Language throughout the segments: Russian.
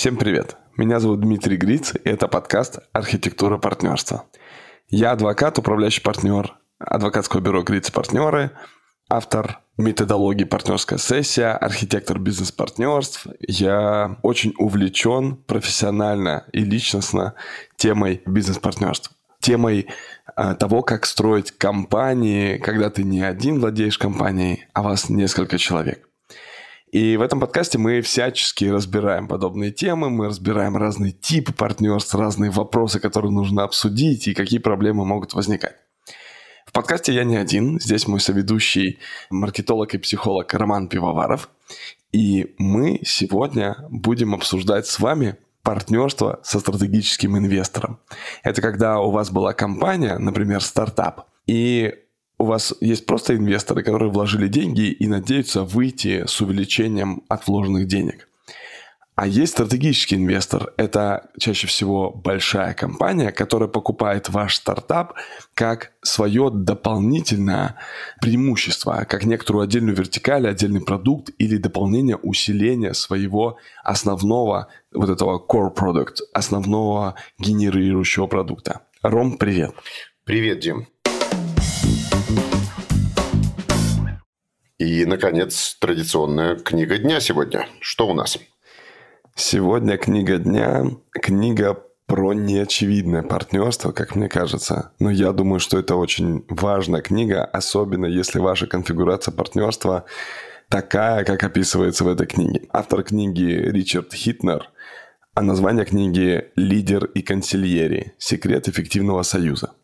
Всем привет! Меня зовут Дмитрий Гриц, и это подкаст «Архитектура партнерства». Я адвокат, управляющий партнер адвокатского бюро Гриц партнеры, автор методологии партнерская сессия, архитектор бизнес-партнерств. Я очень увлечен профессионально и личностно темой бизнес-партнерств темой а, того, как строить компании, когда ты не один владеешь компанией, а вас несколько человек. И в этом подкасте мы всячески разбираем подобные темы, мы разбираем разные типы партнерств, разные вопросы, которые нужно обсудить и какие проблемы могут возникать. В подкасте я не один, здесь мой соведущий маркетолог и психолог Роман Пивоваров. И мы сегодня будем обсуждать с вами партнерство со стратегическим инвестором. Это когда у вас была компания, например, стартап, и у вас есть просто инвесторы, которые вложили деньги и надеются выйти с увеличением от вложенных денег. А есть стратегический инвестор. Это чаще всего большая компания, которая покупает ваш стартап как свое дополнительное преимущество, как некоторую отдельную вертикаль, отдельный продукт или дополнение усиления своего основного вот этого core product, основного генерирующего продукта. Ром, привет. Привет, Дим. И, наконец, традиционная книга дня сегодня. Что у нас? Сегодня книга дня. Книга про неочевидное партнерство, как мне кажется. Но я думаю, что это очень важная книга, особенно если ваша конфигурация партнерства такая, как описывается в этой книге. Автор книги Ричард Хитнер, а название книги «Лидер и консильери. Секрет эффективного союза».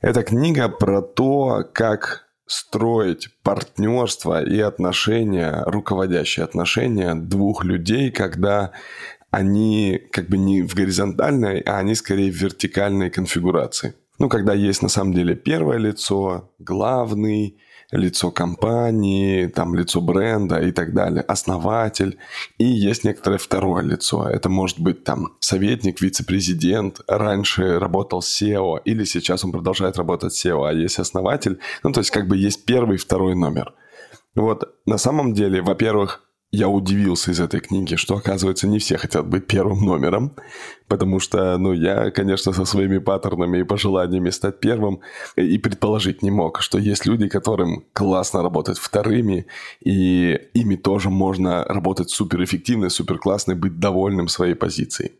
Эта книга про то, как строить партнерство и отношения, руководящие отношения двух людей, когда они как бы не в горизонтальной, а они скорее в вертикальной конфигурации. Ну, когда есть на самом деле первое лицо, главный, лицо компании, там лицо бренда и так далее, основатель. И есть некоторое второе лицо. Это может быть там советник, вице-президент, раньше работал SEO, или сейчас он продолжает работать SEO, а есть основатель. Ну, то есть как бы есть первый второй номер. Вот на самом деле, во-первых, я удивился из этой книги, что, оказывается, не все хотят быть первым номером, потому что, ну, я, конечно, со своими паттернами и пожеланиями стать первым и предположить не мог, что есть люди, которым классно работать вторыми, и ими тоже можно работать суперэффективно, суперклассно и быть довольным своей позицией.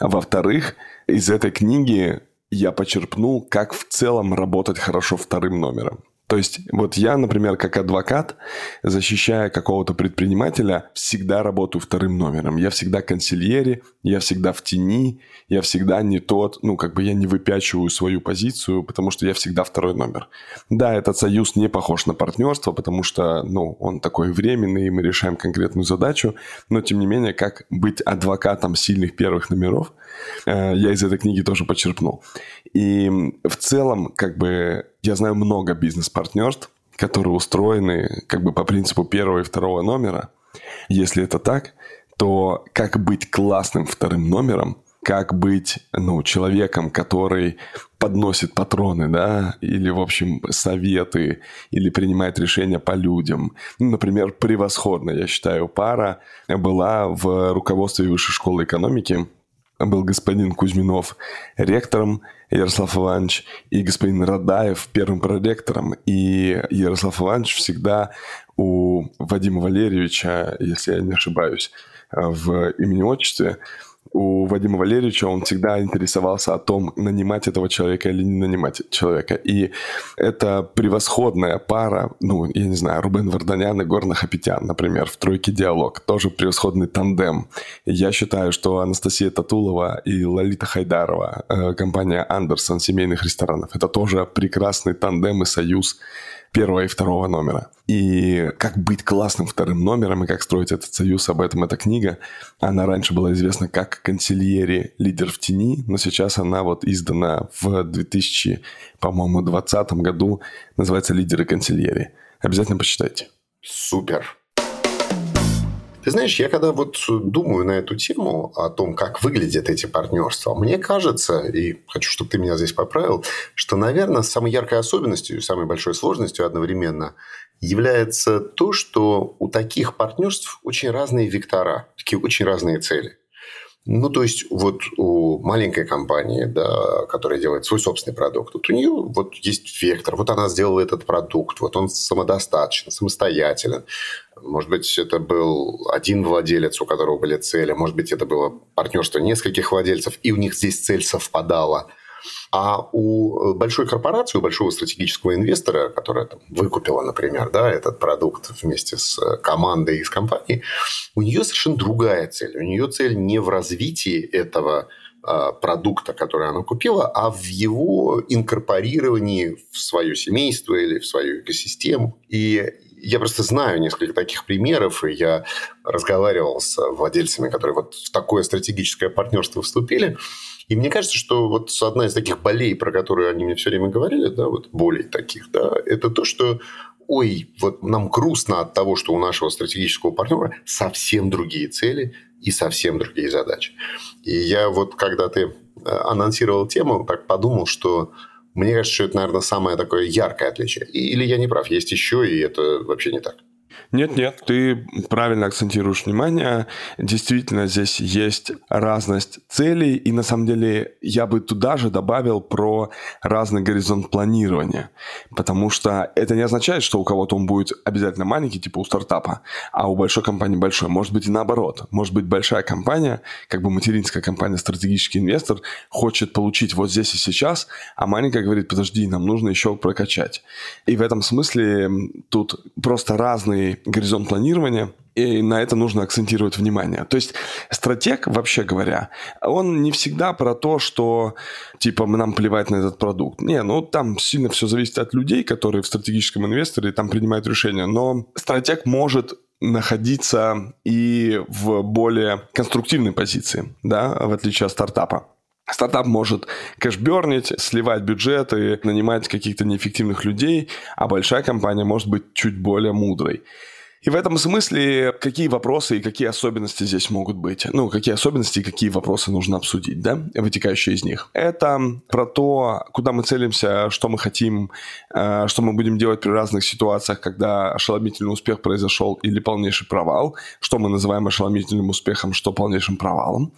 А во-вторых, из этой книги я почерпнул, как в целом работать хорошо вторым номером. То есть вот я, например, как адвокат, защищая какого-то предпринимателя, всегда работаю вторым номером. Я всегда консильери, я всегда в тени, я всегда не тот, ну, как бы я не выпячиваю свою позицию, потому что я всегда второй номер. Да, этот союз не похож на партнерство, потому что, ну, он такой временный, и мы решаем конкретную задачу, но, тем не менее, как быть адвокатом сильных первых номеров, э, я из этой книги тоже почерпнул. И в целом, как бы, я знаю много бизнес-партнерств, которые устроены как бы по принципу первого и второго номера. Если это так, то как быть классным вторым номером, как быть, ну, человеком, который подносит патроны, да, или, в общем, советы, или принимает решения по людям. Ну, например, превосходно, я считаю, пара была в руководстве Высшей школы экономики. Был господин Кузьминов ректором, Ярослав Иванович и господин Радаев первым проректором. И Ярослав Иванович всегда у Вадима Валерьевича, если я не ошибаюсь, в имени-отчестве, у Вадима Валерьевича он всегда интересовался о том, нанимать этого человека или не нанимать человека. И это превосходная пара, ну, я не знаю, Рубен Варданян и Горна Хапетян, например, в «Тройке диалог». Тоже превосходный тандем. Я считаю, что Анастасия Татулова и Лолита Хайдарова, э, компания «Андерсон» семейных ресторанов, это тоже прекрасный тандем и союз первого и второго номера. И как быть классным вторым номером и как строить этот союз, об этом эта книга. Она раньше была известна как «Консильери. Лидер в тени», но сейчас она вот издана в 2000, по-моему, 2020 году. Называется «Лидеры консильери». Обязательно почитайте. Супер. Ты знаешь, я когда вот думаю на эту тему, о том, как выглядят эти партнерства, мне кажется, и хочу, чтобы ты меня здесь поправил, что, наверное, самой яркой особенностью, самой большой сложностью одновременно является то, что у таких партнерств очень разные вектора, такие очень разные цели. Ну, то есть, вот у маленькой компании, да, которая делает свой собственный продукт, вот у нее вот есть вектор, вот она сделала этот продукт, вот он самодостаточен, самостоятелен. Может быть, это был один владелец, у которого были цели, может быть, это было партнерство нескольких владельцев, и у них здесь цель совпадала – а у большой корпорации, у большого стратегического инвестора, которая там, выкупила, например, да, этот продукт вместе с командой из компании, у нее совершенно другая цель. У нее цель не в развитии этого а, продукта, который она купила, а в его инкорпорировании в свое семейство или в свою экосистему. И я просто знаю несколько таких примеров, и я разговаривал с владельцами, которые вот в такое стратегическое партнерство вступили. И мне кажется, что вот одна из таких болей, про которую они мне все время говорили, да, вот болей таких, да, это то, что ой, вот нам грустно от того, что у нашего стратегического партнера совсем другие цели и совсем другие задачи. И я вот, когда ты э, анонсировал тему, так подумал, что мне кажется, что это, наверное, самое такое яркое отличие. Или я не прав, есть еще, и это вообще не так. Нет-нет, ты правильно акцентируешь внимание. Действительно, здесь есть разность целей, и на самом деле я бы туда же добавил про разный горизонт планирования. Потому что это не означает, что у кого-то он будет обязательно маленький, типа у стартапа, а у большой компании большой. Может быть и наоборот. Может быть большая компания, как бы материнская компания, стратегический инвестор, хочет получить вот здесь и сейчас, а маленькая говорит, подожди, нам нужно еще прокачать. И в этом смысле тут просто разные горизонт планирования, и на это нужно акцентировать внимание. То есть стратег, вообще говоря, он не всегда про то, что типа нам плевать на этот продукт. Не, ну там сильно все зависит от людей, которые в стратегическом инвесторе там принимают решения. Но стратег может находиться и в более конструктивной позиции, да, в отличие от стартапа. Стартап может кэшбернить, сливать бюджеты, нанимать каких-то неэффективных людей, а большая компания может быть чуть более мудрой. И в этом смысле какие вопросы и какие особенности здесь могут быть? Ну, какие особенности и какие вопросы нужно обсудить, да, вытекающие из них? Это про то, куда мы целимся, что мы хотим, э, что мы будем делать при разных ситуациях, когда ошеломительный успех произошел или полнейший провал, что мы называем ошеломительным успехом, что полнейшим провалом.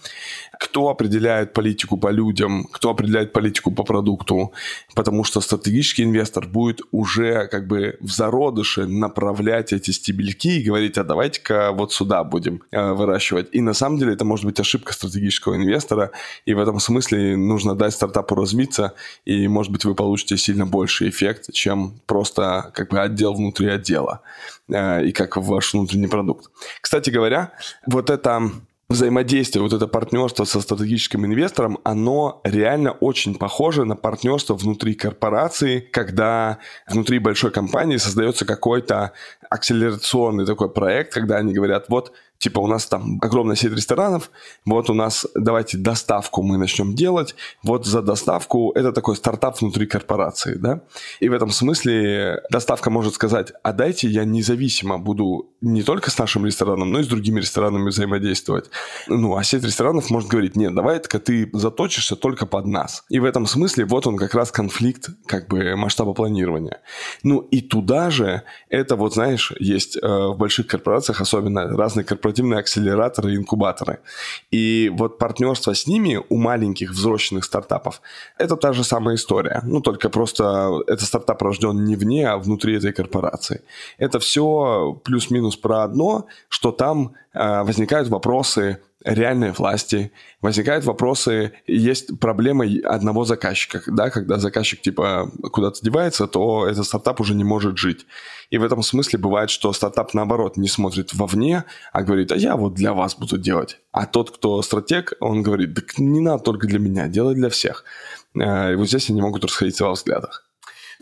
Кто определяет политику по людям, кто определяет политику по продукту, потому что стратегический инвестор будет уже как бы в зародыше направлять эти стебельки кирпичики и говорить, а давайте-ка вот сюда будем э, выращивать. И на самом деле это может быть ошибка стратегического инвестора, и в этом смысле нужно дать стартапу развиться, и, может быть, вы получите сильно больший эффект, чем просто как бы отдел внутри отдела э, и как ваш внутренний продукт. Кстати говоря, вот это взаимодействие, вот это партнерство со стратегическим инвестором, оно реально очень похоже на партнерство внутри корпорации, когда внутри большой компании создается какой-то акселерационный такой проект, когда они говорят, вот типа у нас там огромная сеть ресторанов, вот у нас давайте доставку мы начнем делать, вот за доставку это такой стартап внутри корпорации, да, и в этом смысле доставка может сказать, а дайте я независимо буду не только с нашим рестораном, но и с другими ресторанами взаимодействовать. Ну, а сеть ресторанов может говорить, нет, давай-ка ты заточишься только под нас. И в этом смысле вот он как раз конфликт как бы масштаба планирования. Ну, и туда же это вот, знаешь, есть э, в больших корпорациях особенно разные корпорации корпоративные акселераторы и инкубаторы. И вот партнерство с ними у маленьких взросленных стартапов – это та же самая история. Ну, только просто это стартап рожден не вне, а внутри этой корпорации. Это все плюс-минус про одно, что там э, возникают вопросы реальной власти, возникают вопросы, есть проблема одного заказчика, да, когда заказчик типа куда-то девается, то этот стартап уже не может жить. И в этом смысле бывает, что стартап наоборот не смотрит вовне, а говорит, а я вот для вас буду делать. А тот, кто стратег, он говорит, так не надо только для меня, делай для всех. Э, и вот здесь они могут расходиться во взглядах.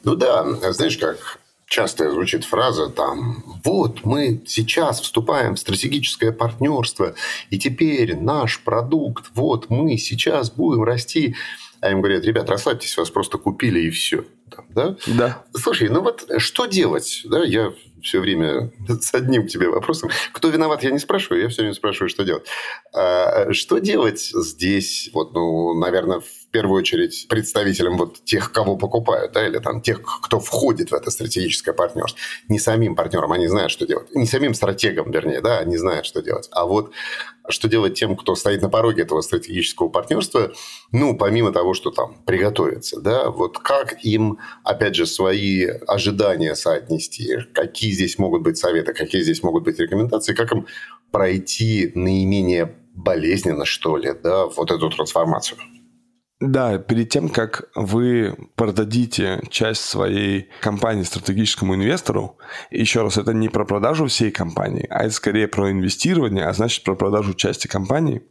Ну да, знаешь как, часто звучит фраза там, вот мы сейчас вступаем в стратегическое партнерство, и теперь наш продукт, вот мы сейчас будем расти. А им говорят, ребят, расслабьтесь, вас просто купили и все. Да? Да. Слушай, ну вот что делать? Да, я все время с одним тебе вопросом. Кто виноват, я не спрашиваю, я все время спрашиваю, что делать. А, что делать здесь, вот, ну, наверное, в первую очередь представителям вот тех, кого покупают, да, или там тех, кто входит в это стратегическое партнерство. Не самим партнерам, они знают, что делать. Не самим стратегам, вернее, да, они знают, что делать. А вот что делать тем, кто стоит на пороге этого стратегического партнерства, ну, помимо того, что там приготовиться, да, вот как им, опять же, свои ожидания соотнести, какие здесь могут быть советы, какие здесь могут быть рекомендации, как им пройти наименее болезненно, что ли, да, вот эту трансформацию. Да, перед тем, как вы продадите часть своей компании стратегическому инвестору, еще раз, это не про продажу всей компании, а это скорее про инвестирование, а значит про продажу части компании.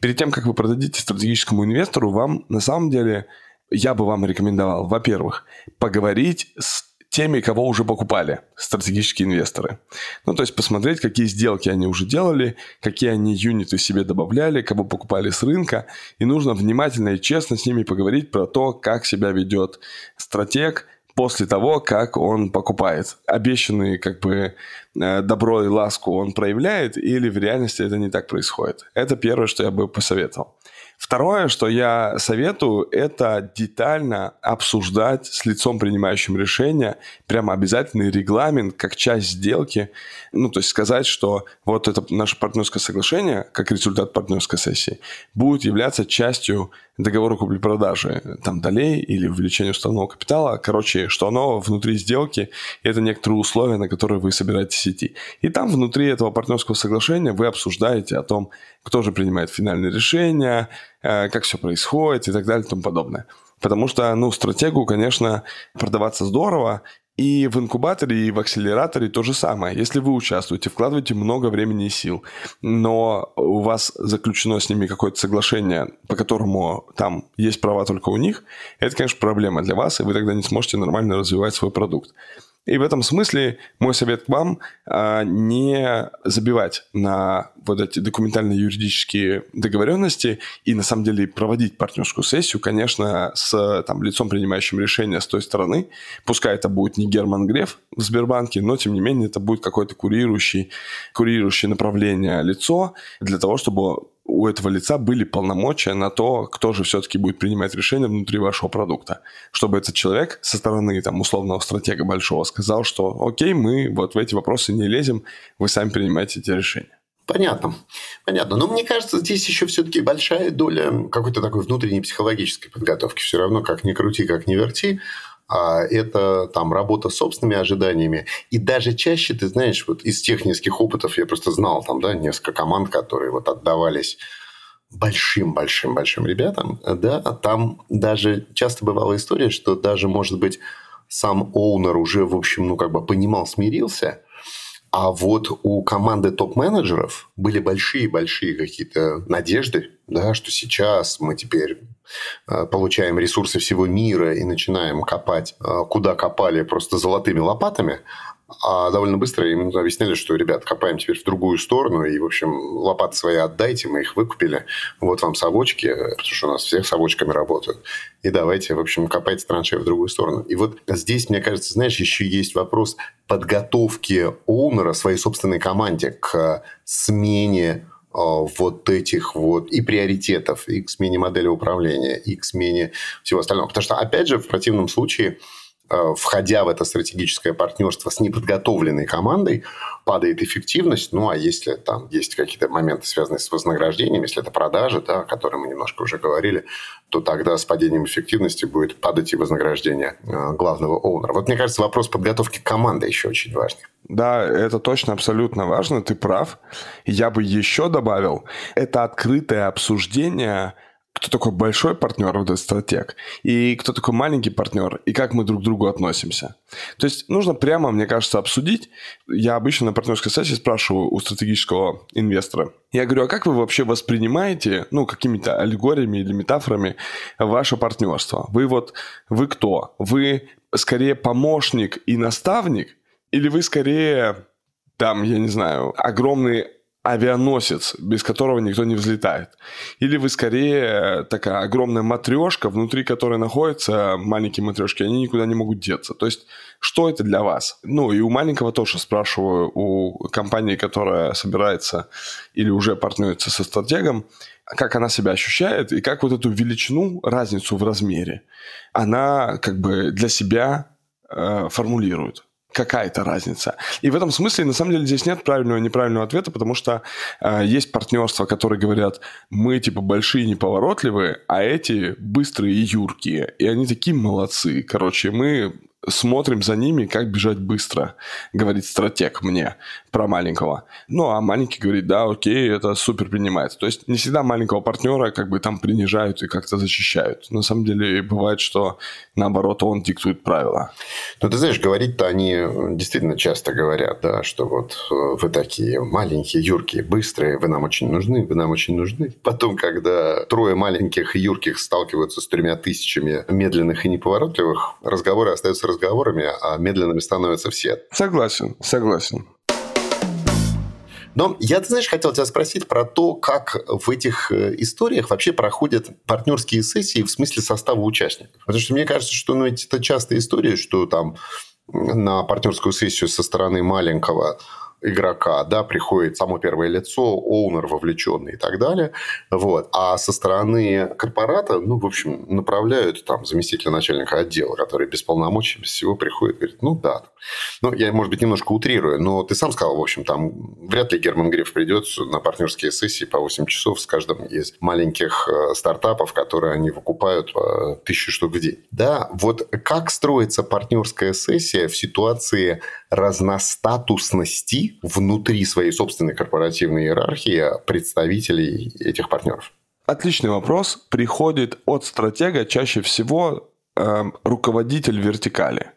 Перед тем, как вы продадите стратегическому инвестору, вам на самом деле я бы вам рекомендовал, во-первых, поговорить с теми, кого уже покупали стратегические инвесторы. Ну, то есть посмотреть, какие сделки они уже делали, какие они юниты себе добавляли, кого покупали с рынка. И нужно внимательно и честно с ними поговорить про то, как себя ведет стратег после того, как он покупает. Обещанные как бы э, добро и ласку он проявляет или в реальности это не так происходит. Это первое, что я бы посоветовал. Второе, что я советую, это детально обсуждать с лицом, принимающим решение, прямо обязательный регламент, как часть сделки. Ну, то есть сказать, что вот это наше партнерское соглашение, как результат партнерской сессии, будет являться частью договора купли-продажи, там, долей или увеличения уставного капитала. Короче, что оно внутри сделки, это некоторые условия, на которые вы собираетесь идти. И там внутри этого партнерского соглашения вы обсуждаете о том, кто же принимает финальные решения, как все происходит и так далее и тому подобное. Потому что, ну, стратегу, конечно, продаваться здорово, и в инкубаторе, и в акселераторе то же самое. Если вы участвуете, вкладываете много времени и сил, но у вас заключено с ними какое-то соглашение, по которому там есть права только у них, это, конечно, проблема для вас, и вы тогда не сможете нормально развивать свой продукт. И в этом смысле мой совет к вам а, не забивать на вот эти документально-юридические договоренности и на самом деле проводить партнерскую сессию, конечно, с там, лицом, принимающим решение с той стороны. Пускай это будет не Герман Греф в Сбербанке, но тем не менее это будет какое-то курирующий, курирующее направление лицо для того, чтобы у этого лица были полномочия на то, кто же все-таки будет принимать решения внутри вашего продукта. Чтобы этот человек со стороны там, условного стратега большого сказал, что окей, мы вот в эти вопросы не лезем, вы сами принимаете эти решения. Понятно. Понятно. Но мне кажется, здесь еще все-таки большая доля какой-то такой внутренней психологической подготовки. Все равно, как ни крути, как ни верти, а это там работа с собственными ожиданиями. И даже чаще, ты знаешь, вот из тех нескольких опытов я просто знал там, да, несколько команд, которые вот отдавались большим-большим-большим ребятам, да, там даже часто бывала история, что даже, может быть, сам оунер уже, в общем, ну, как бы понимал, смирился, а вот у команды топ-менеджеров были большие-большие какие-то надежды, да, что сейчас мы теперь Э, получаем ресурсы всего мира и начинаем копать, э, куда копали просто золотыми лопатами, а довольно быстро им объясняли, что, ребят, копаем теперь в другую сторону, и, в общем, лопаты свои отдайте, мы их выкупили, вот вам совочки, потому что у нас всех совочками работают, и давайте, в общем, копайте траншеи в другую сторону. И вот здесь, мне кажется, знаешь, еще есть вопрос подготовки оунера своей собственной команде к смене вот этих вот и приоритетов, и к смене модели управления, и к смене всего остального. Потому что, опять же, в противном случае входя в это стратегическое партнерство с неподготовленной командой, падает эффективность. Ну, а если там есть какие-то моменты, связанные с вознаграждением, если это продажи, да, о которых мы немножко уже говорили, то тогда с падением эффективности будет падать и вознаграждение э, главного оунера. Вот мне кажется, вопрос подготовки команды еще очень важный. Да, это точно абсолютно важно, ты прав. Я бы еще добавил, это открытое обсуждение кто такой большой партнер, вот этот стратег, и кто такой маленький партнер, и как мы друг к другу относимся. То есть нужно прямо, мне кажется, обсудить. Я обычно на партнерской сессии спрашиваю у стратегического инвестора. Я говорю, а как вы вообще воспринимаете, ну, какими-то аллегориями или метафорами ваше партнерство? Вы вот, вы кто? Вы скорее помощник и наставник, или вы скорее, там, я не знаю, огромный авианосец, без которого никто не взлетает. Или вы скорее такая огромная матрешка, внутри которой находятся маленькие матрешки, они никуда не могут деться. То есть, что это для вас? Ну, и у маленького тоже спрашиваю, у компании, которая собирается или уже партнерится со стратегом, как она себя ощущает и как вот эту величину, разницу в размере, она как бы для себя э, формулирует какая-то разница. И в этом смысле, на самом деле, здесь нет правильного и неправильного ответа, потому что э, есть партнерства, которые говорят, мы типа большие неповоротливые, а эти быстрые и юркие. И они такие молодцы. Короче, мы смотрим за ними, как бежать быстро, говорит стратег мне про маленького. Ну, а маленький говорит, да, окей, это супер принимается. То есть не всегда маленького партнера как бы там принижают и как-то защищают. На самом деле бывает, что наоборот он диктует правила. Ну, ты знаешь, говорить-то они действительно часто говорят, да, что вот э, вы такие маленькие, юркие, быстрые, вы нам очень нужны, вы нам очень нужны. Потом, когда трое маленьких и юрких сталкиваются с тремя тысячами медленных и неповоротливых, разговоры остаются разговорами, а медленными становятся все. Согласен, согласен. Но я, ты знаешь, хотел тебя спросить про то, как в этих э, историях вообще проходят партнерские сессии в смысле состава участников. Потому что мне кажется, что ну, это частая история, что там на партнерскую сессию со стороны маленького игрока, да, приходит само первое лицо, оунер вовлеченный и так далее. Вот. А со стороны корпората, ну, в общем, направляют там заместителя начальника отдела, который без полномочий, без всего приходит, говорит, ну, да. Ну, я, может быть, немножко утрирую, но ты сам сказал, в общем, там вряд ли Герман Греф придет на партнерские сессии по 8 часов с каждым из маленьких э, стартапов, которые они выкупают тысячу штук в день. Да, вот как строится партнерская сессия в ситуации разностатусности внутри своей собственной корпоративной иерархии представителей этих партнеров? Отличный вопрос. Приходит от стратега чаще всего э, руководитель вертикали.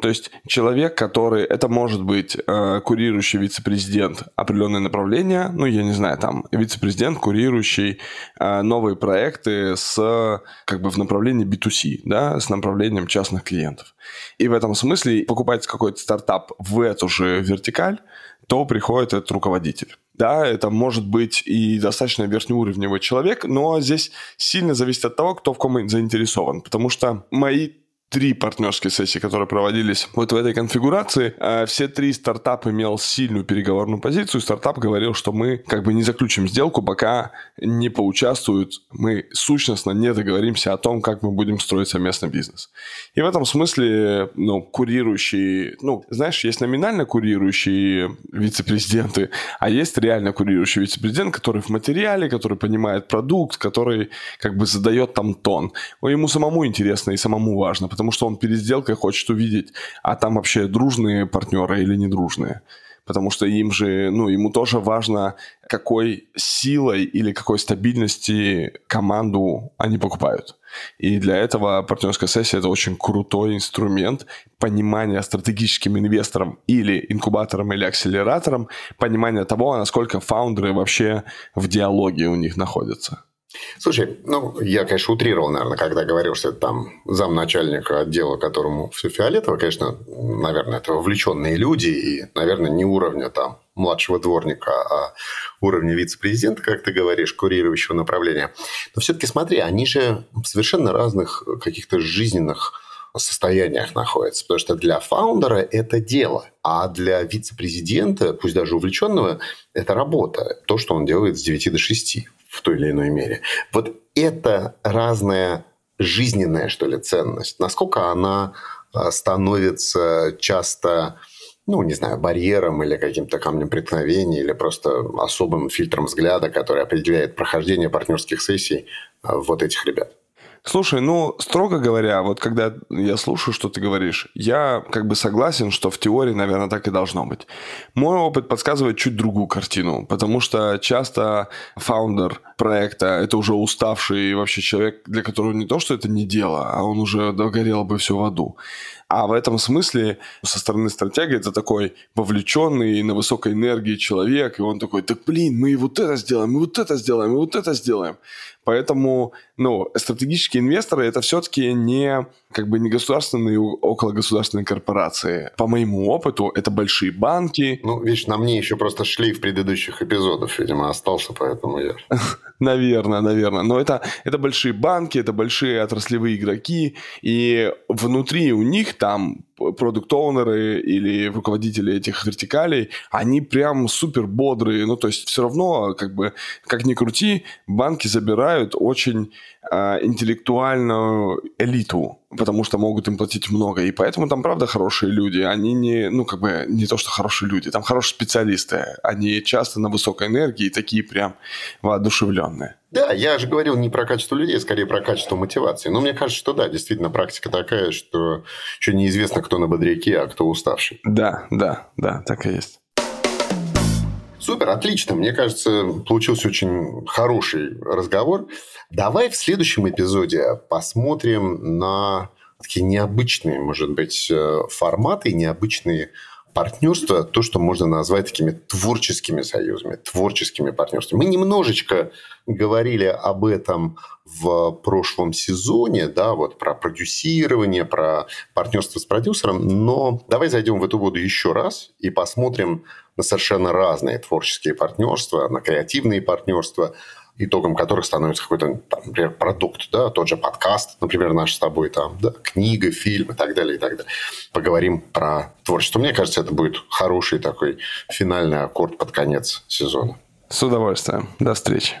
То есть человек, который, это может быть э, курирующий вице-президент определенное направление, ну, я не знаю, там, вице-президент, курирующий э, новые проекты с, как бы, в направлении B2C, да, с направлением частных клиентов. И в этом смысле покупать какой-то стартап в эту же вертикаль, то приходит этот руководитель. Да, это может быть и достаточно верхнеуровневый человек, но здесь сильно зависит от того, кто в ком заинтересован. Потому что мои три партнерские сессии, которые проводились вот в этой конфигурации, э, все три стартап имел сильную переговорную позицию. Стартап говорил, что мы как бы не заключим сделку, пока не поучаствуют, мы сущностно не договоримся о том, как мы будем строить совместный бизнес. И в этом смысле, ну, курирующие, ну, знаешь, есть номинально курирующие вице-президенты, а есть реально курирующий вице-президент, который в материале, который понимает продукт, который как бы задает там тон. Ему самому интересно и самому важно, потому что он перед сделкой хочет увидеть, а там вообще дружные партнеры или недружные. Потому что им же, ну, ему тоже важно, какой силой или какой стабильности команду они покупают. И для этого партнерская сессия – это очень крутой инструмент понимания стратегическим инвесторам или инкубаторам или акселераторам, понимания того, насколько фаундеры вообще в диалоге у них находятся. Слушай, ну, я, конечно, утрировал, наверное, когда говорил, что это там замначальника отдела, которому все фиолетово. Конечно, наверное, это вовлеченные люди и, наверное, не уровня там младшего дворника, а уровня вице-президента, как ты говоришь, курирующего направления. Но все-таки смотри, они же в совершенно разных каких-то жизненных состояниях находятся. Потому что для фаундера это дело, а для вице-президента, пусть даже увлеченного, это работа. То, что он делает с 9 до 6 в той или иной мере. Вот это разная жизненная, что ли, ценность. Насколько она а, становится часто ну, не знаю, барьером или каким-то камнем преткновения, или просто особым фильтром взгляда, который определяет прохождение партнерских сессий а, вот этих ребят. Слушай, ну, строго говоря, вот когда я слушаю, что ты говоришь, я как бы согласен, что в теории, наверное, так и должно быть. Мой опыт подсказывает чуть другую картину, потому что часто фаундер проекта – это уже уставший вообще человек, для которого не то, что это не дело, а он уже догорел бы все в аду. А в этом смысле со стороны стратега это такой вовлеченный на высокой энергии человек, и он такой, так блин, мы и вот это сделаем, и вот это сделаем, и вот это сделаем. Поэтому, ну, стратегические инвесторы это все-таки не как бы не государственные, около государственные корпорации. По моему опыту, это большие банки. Ну, видишь, на мне еще просто шли в предыдущих эпизодах, видимо, остался, поэтому я... Наверное, наверное. Но это, это большие банки, это большие отраслевые игроки, и внутри у них там продукт-оунеры или руководители этих вертикалей, они прям супер бодрые. Ну, то есть все равно, как бы, как ни крути, банки забирают очень э, интеллектуальную элиту, потому что могут им платить много. И поэтому там, правда, хорошие люди. Они не, ну, как бы, не то, что хорошие люди, там хорошие специалисты. Они часто на высокой энергии, такие прям воодушевленные. Да, я же говорил не про качество людей, а скорее про качество мотивации. Но мне кажется, что да, действительно, практика такая, что еще неизвестно, кто на бодряке, а кто уставший. Да, да, да, так и есть. Супер, отлично. Мне кажется, получился очень хороший разговор. Давай в следующем эпизоде посмотрим на такие необычные, может быть, э, форматы, необычные партнерства, то, что можно назвать такими творческими союзами, творческими партнерствами. Мы немножечко говорили об этом в прошлом сезоне, да, вот про продюсирование, про партнерство с продюсером, но давай зайдем в эту воду еще раз и посмотрим на совершенно разные творческие партнерства, на креативные партнерства, итогом которых становится какой-то, например, продукт, да, тот же подкаст, например, наш с тобой, там, да, книга, фильм и так далее, и так далее. Поговорим про творчество. Мне кажется, это будет хороший такой финальный аккорд под конец сезона. С удовольствием. До встречи.